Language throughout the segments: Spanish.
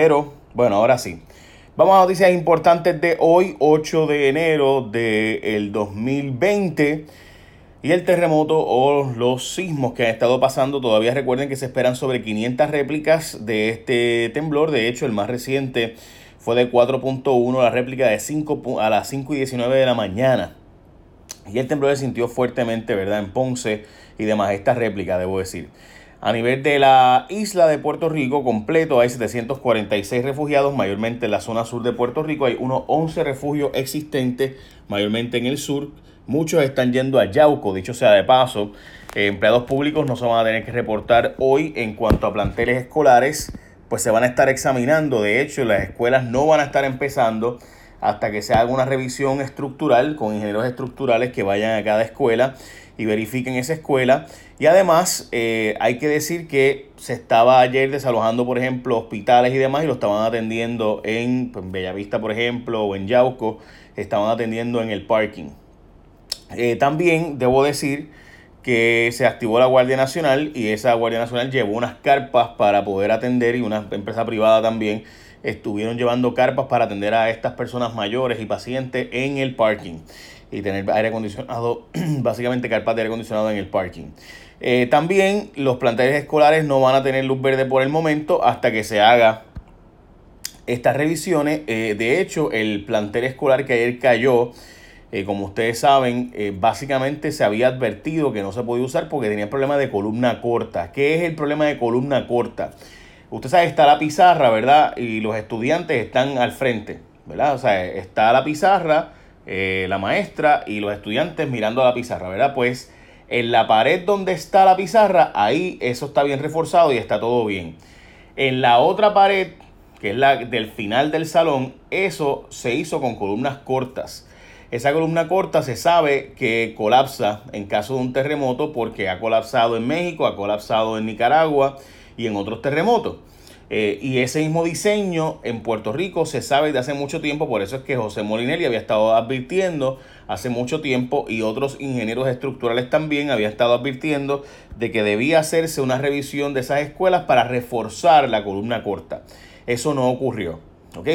Pero, bueno, ahora sí. Vamos a noticias importantes de hoy, 8 de enero del 2020. Y el terremoto o los sismos que han estado pasando, todavía recuerden que se esperan sobre 500 réplicas de este temblor. De hecho, el más reciente fue de 4.1, la réplica de 5 a las 5 y 19 de la mañana. Y el temblor se sintió fuertemente, ¿verdad? En Ponce y demás, esta réplica, debo decir. A nivel de la isla de Puerto Rico completo hay 746 refugiados, mayormente en la zona sur de Puerto Rico. Hay unos 11 refugios existentes, mayormente en el sur. Muchos están yendo a Yauco, dicho sea de paso. Eh, empleados públicos no se van a tener que reportar hoy en cuanto a planteles escolares, pues se van a estar examinando. De hecho, las escuelas no van a estar empezando hasta que se haga una revisión estructural con ingenieros estructurales que vayan a cada escuela y verifiquen esa escuela. Y además eh, hay que decir que se estaba ayer desalojando, por ejemplo, hospitales y demás y lo estaban atendiendo en, pues, Bellavista, por ejemplo, o en Yauco, estaban atendiendo en el parking. Eh, también debo decir que se activó la Guardia Nacional y esa Guardia Nacional llevó unas carpas para poder atender y una empresa privada también estuvieron llevando carpas para atender a estas personas mayores y pacientes en el parking y tener aire acondicionado, básicamente carpas de aire acondicionado en el parking. Eh, también los planteles escolares no van a tener luz verde por el momento hasta que se haga estas revisiones. Eh, de hecho, el plantel escolar que ayer cayó, eh, como ustedes saben, básicamente se había advertido que no se podía usar porque tenía problema de columna corta. ¿Qué es el problema de columna corta? Usted sabe, está la pizarra, ¿verdad? Y los estudiantes están al frente, ¿verdad? O sea, está la pizarra, eh, la maestra y los estudiantes mirando a la pizarra, ¿verdad? Pues en la pared donde está la pizarra, ahí eso está bien reforzado y está todo bien. En la otra pared, que es la del final del salón, eso se hizo con columnas cortas. Esa columna corta se sabe que colapsa en caso de un terremoto porque ha colapsado en México, ha colapsado en Nicaragua y en otros terremotos. Eh, y ese mismo diseño en Puerto Rico se sabe de hace mucho tiempo, por eso es que José Molinelli había estado advirtiendo hace mucho tiempo y otros ingenieros estructurales también habían estado advirtiendo de que debía hacerse una revisión de esas escuelas para reforzar la columna corta. Eso no ocurrió, ¿ok?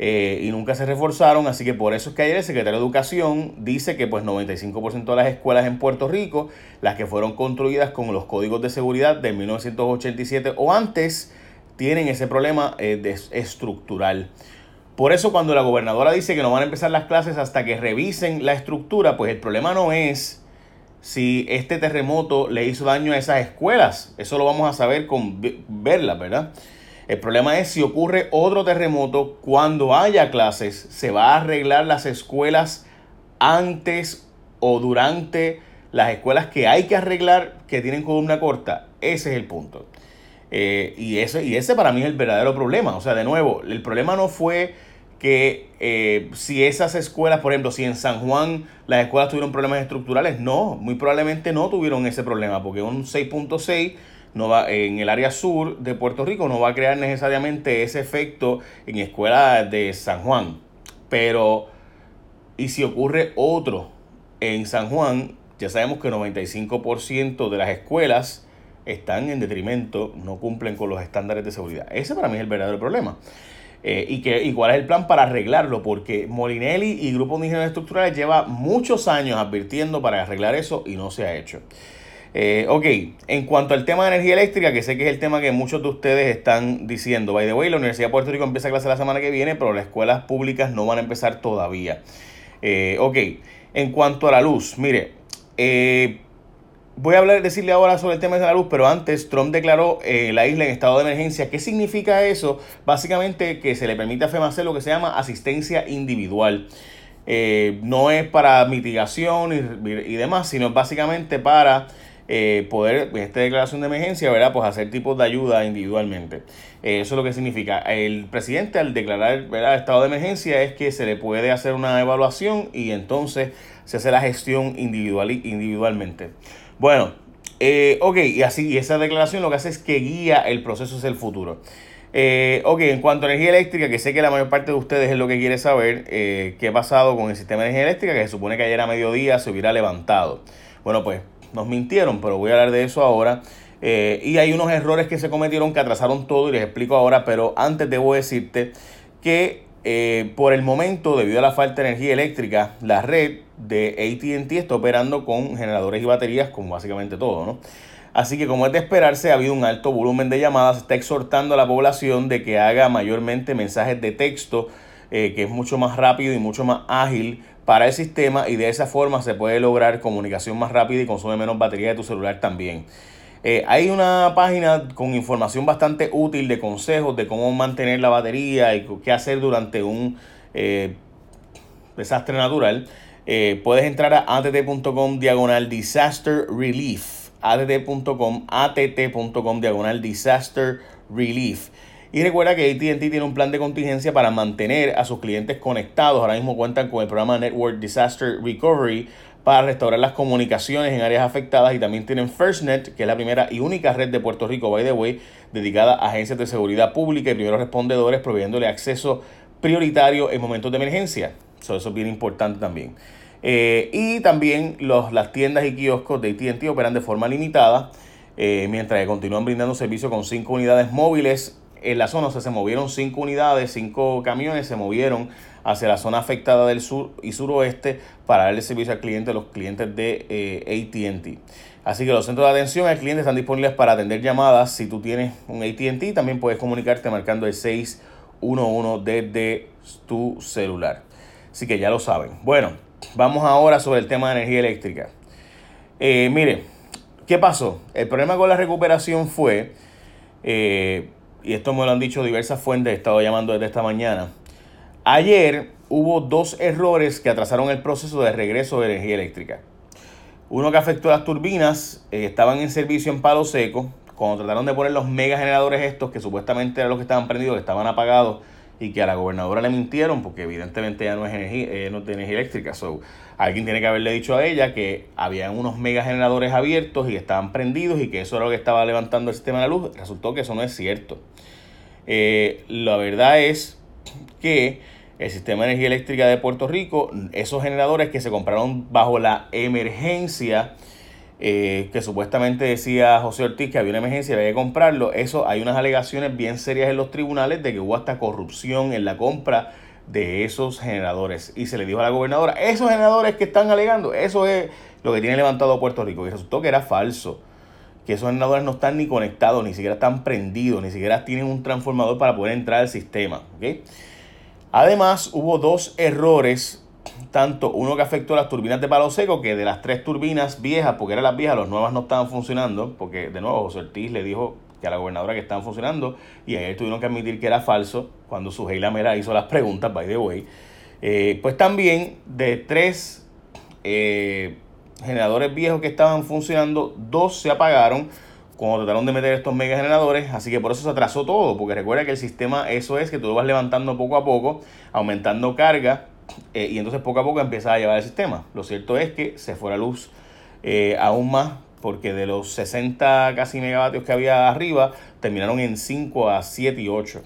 Eh, y nunca se reforzaron, así que por eso es que ayer el secretario de Educación dice que pues 95% de las escuelas en Puerto Rico, las que fueron construidas con los códigos de seguridad de 1987 o antes, tienen ese problema eh, estructural. Por eso cuando la gobernadora dice que no van a empezar las clases hasta que revisen la estructura, pues el problema no es si este terremoto le hizo daño a esas escuelas. Eso lo vamos a saber con verlas, ¿verdad? El problema es si ocurre otro terremoto, cuando haya clases, se va a arreglar las escuelas antes o durante las escuelas que hay que arreglar que tienen columna corta. Ese es el punto. Eh, y, ese, y ese para mí es el verdadero problema. O sea, de nuevo, el problema no fue que eh, si esas escuelas, por ejemplo, si en San Juan las escuelas tuvieron problemas estructurales, no, muy probablemente no tuvieron ese problema, porque un 6.6 no en el área sur de Puerto Rico no va a crear necesariamente ese efecto en escuelas de San Juan. Pero, y si ocurre otro en San Juan, ya sabemos que 95% de las escuelas están en detrimento, no cumplen con los estándares de seguridad. Ese para mí es el verdadero problema. Eh, y, que, y cuál es el plan para arreglarlo, porque Molinelli y Grupo de Ingenieros Estructurales lleva muchos años advirtiendo para arreglar eso y no se ha hecho. Eh, ok, en cuanto al tema de energía eléctrica, que sé que es el tema que muchos de ustedes están diciendo, by the way, la Universidad de Puerto Rico empieza clase la semana que viene, pero las escuelas públicas no van a empezar todavía. Eh, ok, en cuanto a la luz, mire, eh, voy a hablar, decirle ahora sobre el tema de la luz, pero antes Trump declaró eh, la isla en estado de emergencia. ¿Qué significa eso? Básicamente que se le permite a FEMA hacer lo que se llama asistencia individual. no es para mitigación y, demás, sino básicamente para eh, poder, en esta declaración de emergencia, ¿verdad? Pues hacer tipos de ayuda individualmente. Eh, eso es lo que significa. El presidente al declarar ¿verdad? estado de emergencia es que se le puede hacer una evaluación y entonces se hace la gestión individual, individualmente. Bueno, eh, ok, y así, y esa declaración lo que hace es que guía el proceso hacia el futuro. Eh, ok, en cuanto a energía eléctrica, que sé que la mayor parte de ustedes es lo que quiere saber, qué ha pasado con el sistema de energía eléctrica, que se supone que ayer a mediodía se hubiera levantado. Bueno, pues nos mintieron, pero voy a hablar de eso ahora. Eh, y hay unos errores que se cometieron que atrasaron todo y les explico ahora, pero antes debo decirte que eh, por el momento, debido a la falta de energía eléctrica, la red de ATT está operando con generadores y baterías, como básicamente todo, ¿no? Así que como es de esperarse, ha habido un alto volumen de llamadas, está exhortando a la población de que haga mayormente mensajes de texto, eh, que es mucho más rápido y mucho más ágil para el sistema y de esa forma se puede lograr comunicación más rápida y consume menos batería de tu celular también. Eh, hay una página con información bastante útil de consejos de cómo mantener la batería y qué hacer durante un eh, desastre natural. puedes entrar a att.com diagonal disaster relief att.com, att.com diagonal disaster relief. Y recuerda que ATT tiene un plan de contingencia para mantener a sus clientes conectados. Ahora mismo cuentan con el programa Network Disaster Recovery para restaurar las comunicaciones en áreas afectadas y también tienen FirstNet, que es la primera y única red de Puerto Rico, by the way, dedicada a agencias de seguridad pública y primeros respondedores, proveyéndole acceso prioritario en momentos de emergencia. eso es bien importante también. Eh, y también los, las tiendas y kioscos de ATT operan de forma limitada, eh, mientras que continúan brindando servicio con 5 unidades móviles. En la zona se movieron 5 unidades, 5 camiones se movieron hacia la zona afectada del sur y suroeste para darle servicio al cliente, los clientes de eh, ATT. Así que los centros de atención al cliente están disponibles para atender llamadas. Si tú tienes un ATT, también puedes comunicarte marcando el 611 desde tu celular. Así que ya lo saben. Bueno, Vamos ahora sobre el tema de energía eléctrica. Eh, mire, ¿qué pasó? El problema con la recuperación fue, eh, y esto me lo han dicho diversas fuentes, he estado llamando desde esta mañana. Ayer hubo dos errores que atrasaron el proceso de regreso de energía eléctrica. Uno que afectó a las turbinas, eh, estaban en servicio en palo seco. Cuando trataron de poner los mega generadores estos, que supuestamente eran los que estaban prendidos, estaban apagados, y que a la gobernadora le mintieron porque evidentemente ya no es energía, eh, no tiene energía eléctrica. So, alguien tiene que haberle dicho a ella que había unos mega generadores abiertos y estaban prendidos y que eso era lo que estaba levantando el sistema de la luz. Resultó que eso no es cierto. Eh, la verdad es que el sistema de energía eléctrica de Puerto Rico, esos generadores que se compraron bajo la emergencia, eh, que supuestamente decía José Ortiz que había una emergencia y había que comprarlo. Eso hay unas alegaciones bien serias en los tribunales de que hubo hasta corrupción en la compra de esos generadores. Y se le dijo a la gobernadora, esos generadores que están alegando, eso es lo que tiene levantado Puerto Rico. Y resultó que era falso. Que esos generadores no están ni conectados, ni siquiera están prendidos, ni siquiera tienen un transformador para poder entrar al sistema. Además, hubo dos errores tanto uno que afectó las turbinas de palo seco, que de las tres turbinas viejas, porque eran las viejas, las nuevas no estaban funcionando, porque de nuevo José Ortiz le dijo que a la gobernadora que estaban funcionando, y ayer tuvieron que admitir que era falso cuando su Mera hizo las preguntas, by the way. Eh, pues también de tres eh, generadores viejos que estaban funcionando, dos se apagaron cuando trataron de meter estos mega generadores, así que por eso se atrasó todo, porque recuerda que el sistema, eso es que tú lo vas levantando poco a poco, aumentando carga eh, y entonces poco a poco empieza a llevar el sistema. Lo cierto es que se fue la luz eh, aún más porque de los 60 casi megavatios que había arriba terminaron en 5 a 7 y 8.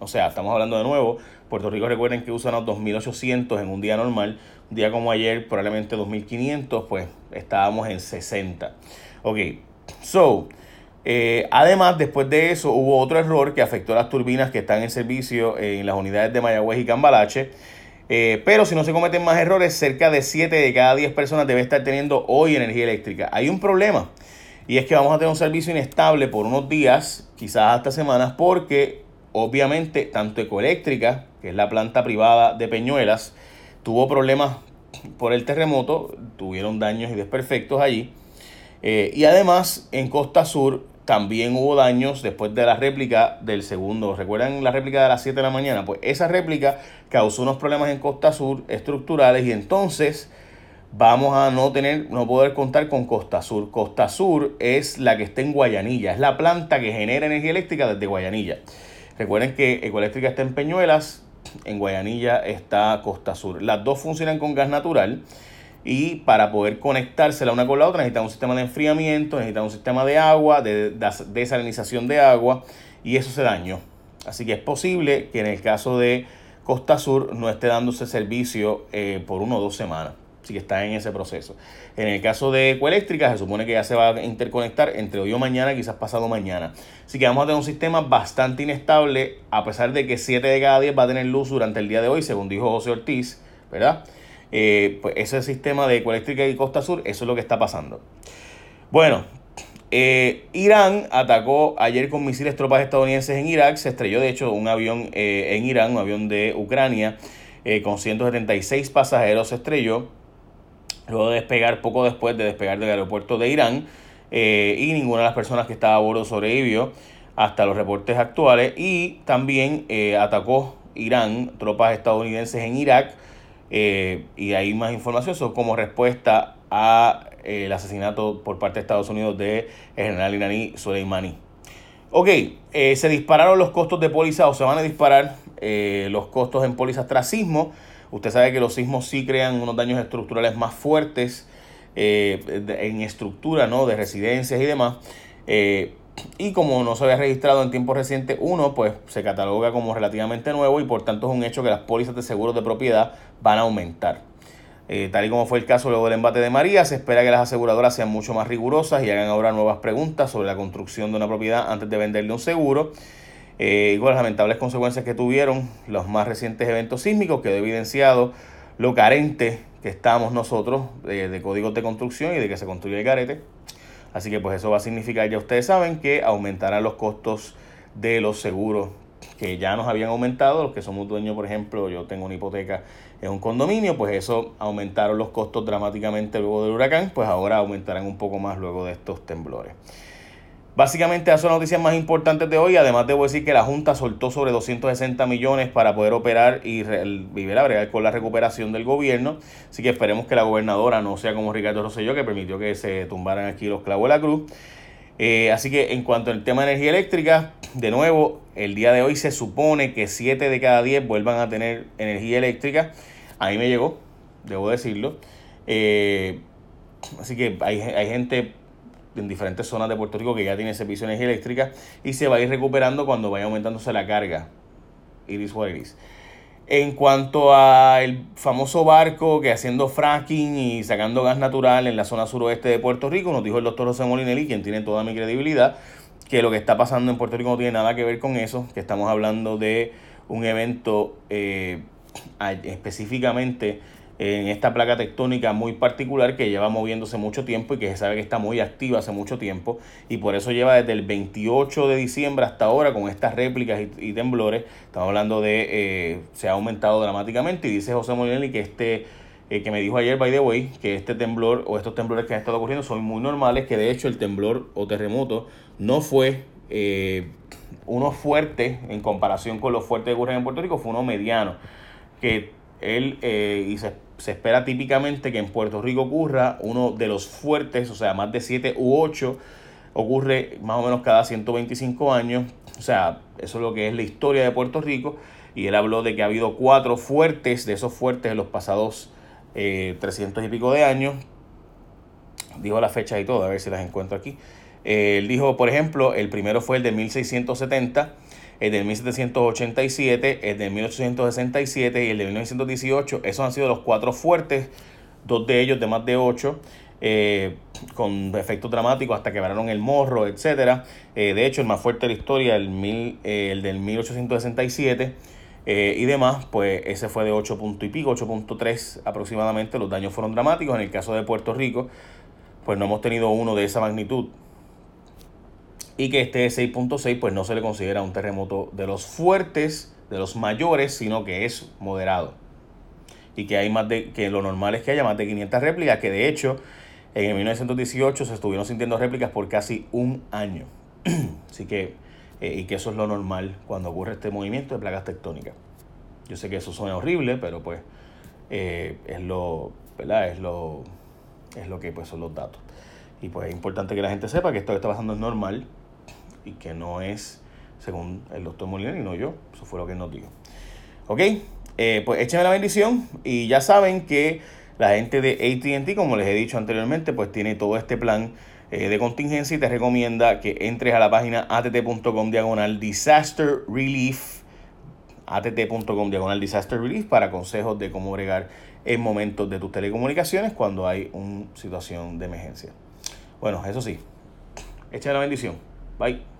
O sea, estamos hablando de nuevo. Puerto Rico recuerden que usan los 2800 en un día normal. Un día como ayer, probablemente 2500, pues estábamos en 60. Ok, so, eh, además, después de eso, hubo otro error que afectó a las turbinas que están en servicio en las unidades de Mayagüez y Cambalache. Eh, pero si no se cometen más errores, cerca de 7 de cada 10 personas debe estar teniendo hoy energía eléctrica. Hay un problema y es que vamos a tener un servicio inestable por unos días, quizás hasta semanas, porque obviamente tanto Ecoeléctrica, que es la planta privada de Peñuelas, tuvo problemas por el terremoto, tuvieron daños y desperfectos allí. Eh, y además en Costa Sur también hubo daños después de la réplica del segundo. ¿Recuerdan la réplica de las 7 de la mañana? Pues esa réplica causó unos problemas en Costa Sur estructurales y entonces vamos a no tener, no poder contar con Costa Sur. Costa Sur es la que está en Guayanilla, es la planta que genera energía eléctrica desde Guayanilla. Recuerden que Ecoeléctrica está en Peñuelas, en Guayanilla está Costa Sur. Las dos funcionan con gas natural y para poder conectársela una con la otra necesita un sistema de enfriamiento, necesita un sistema de agua, de desalinización de agua y eso se dañó. Así que es posible que en el caso de Costa Sur no esté dándose servicio eh, por uno o dos semanas. Así que está en ese proceso. En el caso de Ecoeléctrica, se supone que ya se va a interconectar entre hoy o mañana, quizás pasado mañana. Así que vamos a tener un sistema bastante inestable, a pesar de que 7 de cada 10 va a tener luz durante el día de hoy, según dijo José Ortiz, ¿verdad? Eh, pues ese sistema de Ecoeléctrica y Costa Sur, eso es lo que está pasando. Bueno, eh, Irán atacó ayer con misiles tropas estadounidenses en Irak. Se estrelló, de hecho, un avión eh, en Irán, un avión de Ucrania, con 176 pasajeros. Se estrelló luego de despegar, poco después de despegar del aeropuerto de Irán, y ninguna de las personas que estaba a bordo sobrevivió hasta los reportes actuales, y también atacó Irán tropas estadounidenses en Irak, eh, y hay más información sobre como respuesta a el asesinato por parte de Estados Unidos de general iraní Soleimani. Ok, se dispararon los costos de póliza o se van a disparar los costos en pólizas tras sismo. Usted sabe que los sismos sí crean unos daños estructurales más fuertes eh, en estructura ¿no? de residencias y demás. Eh, y como no se había registrado en tiempo reciente, uno pues se cataloga como relativamente nuevo y por tanto es un hecho que las pólizas de seguros de propiedad van a aumentar. Eh, tal y como fue el caso luego del embate de María, se espera que las aseguradoras sean mucho más rigurosas y hagan ahora nuevas preguntas sobre la construcción de una propiedad antes de venderle un seguro eh, con las lamentables consecuencias que tuvieron los más recientes eventos sísmicos, quedó evidenciado lo carente que estamos nosotros de, códigos de construcción y de que se construye el carete. Así que pues eso va a significar, ya ustedes saben, que aumentarán los costos de los seguros que ya nos habían aumentado, los que somos dueños, por ejemplo, yo tengo una hipoteca en un condominio, pues eso aumentaron los costos dramáticamente luego del huracán, pues ahora aumentarán un poco más luego de estos temblores. Básicamente, esas son las noticias más importantes de hoy. Además, debo decir que la Junta soltó sobre 260 millones para poder operar y vivir a con la recuperación del gobierno. Así que esperemos que la gobernadora no sea como Ricardo Rosselló, que permitió que se tumbaran aquí los clavos de la cruz. Eh, así que en cuanto al tema de energía eléctrica, de nuevo, el día de hoy se supone que 7 de cada 10 vuelvan a tener energía eléctrica. A mí me llegó, debo decirlo. Eh, así que hay, hay gente en diferentes zonas de Puerto Rico que ya tiene servicio de energía eléctrica y se va a ir recuperando cuando vaya aumentándose la carga. Iris o iris. En cuanto al famoso barco que haciendo fracking y sacando gas natural en la zona suroeste de Puerto Rico, nos dijo el doctor José Molinelli, quien tiene toda mi credibilidad, que lo que está pasando en Puerto Rico no tiene nada que ver con eso, que estamos hablando de un evento eh, específicamente en esta placa tectónica muy particular que lleva moviéndose mucho tiempo y que se sabe que está muy activa hace mucho tiempo. Y por eso lleva desde el 28 de diciembre hasta ahora con estas réplicas y, temblores, estamos hablando de, eh, se ha aumentado dramáticamente y dice José Molinelli que este, eh, que me dijo ayer, by the way, que este temblor o estos temblores que han estado ocurriendo son muy normales, que de hecho el temblor o terremoto no fue... Eh, uno fuerte en comparación con los fuertes que ocurren en Puerto Rico, fue uno mediano, que él se se espera típicamente que en Puerto Rico ocurra uno de los fuertes, o sea, más de 7 u 8, ocurre más o menos cada 125 años. O sea, eso es lo que es la historia de Puerto Rico. Y él habló de que ha habido cuatro fuertes, de esos fuertes en los pasados 300 eh, y pico de años. Dijo la fecha y todo, a ver si las encuentro aquí. Eh, él dijo, por ejemplo, el primero fue el de 1670 el de 1787, el de 1867 y el de 1918. Esos han sido los cuatro fuertes, dos de ellos de más de ocho. Eh, con efectos dramáticos hasta quebraron el morro, etc. Eh, de hecho, el más fuerte de la historia, el, mil, eh, el del 1867 y demás, pues ese fue de 8 punto y pico, 8.3 aproximadamente. Los daños fueron dramáticos. En el caso de Puerto Rico, pues no hemos tenido uno de esa magnitud y que este 6.6 pues no se le considera un terremoto de los fuertes, de los mayores, sino que es moderado. Y que hay más de que lo normal es que haya más de 500 réplicas, que de hecho en el 1918 se estuvieron sintiendo réplicas por casi un año. Así que eh, y que eso es lo normal cuando ocurre este movimiento de placas tectónicas. Yo sé que eso suena horrible, pero pues eh, es lo, ¿verdad? Es lo, es lo que pues son los datos. Y pues es importante que la gente sepa que esto que está pasando es normal y que no es, según el doctor Molina y no yo. Eso fue lo que nos dijo. Ok, eh, pues échenme la bendición y ya saben que la gente de ATT, como les he dicho anteriormente, pues tiene todo este plan eh, de contingencia y te recomienda que entres a la página att.com diagonal disaster relief att.com diagonal disaster relief para consejos de cómo bregar en momentos de tus telecomunicaciones cuando hay una situación de emergencia. Bueno, eso sí, echa la bendición. Bye.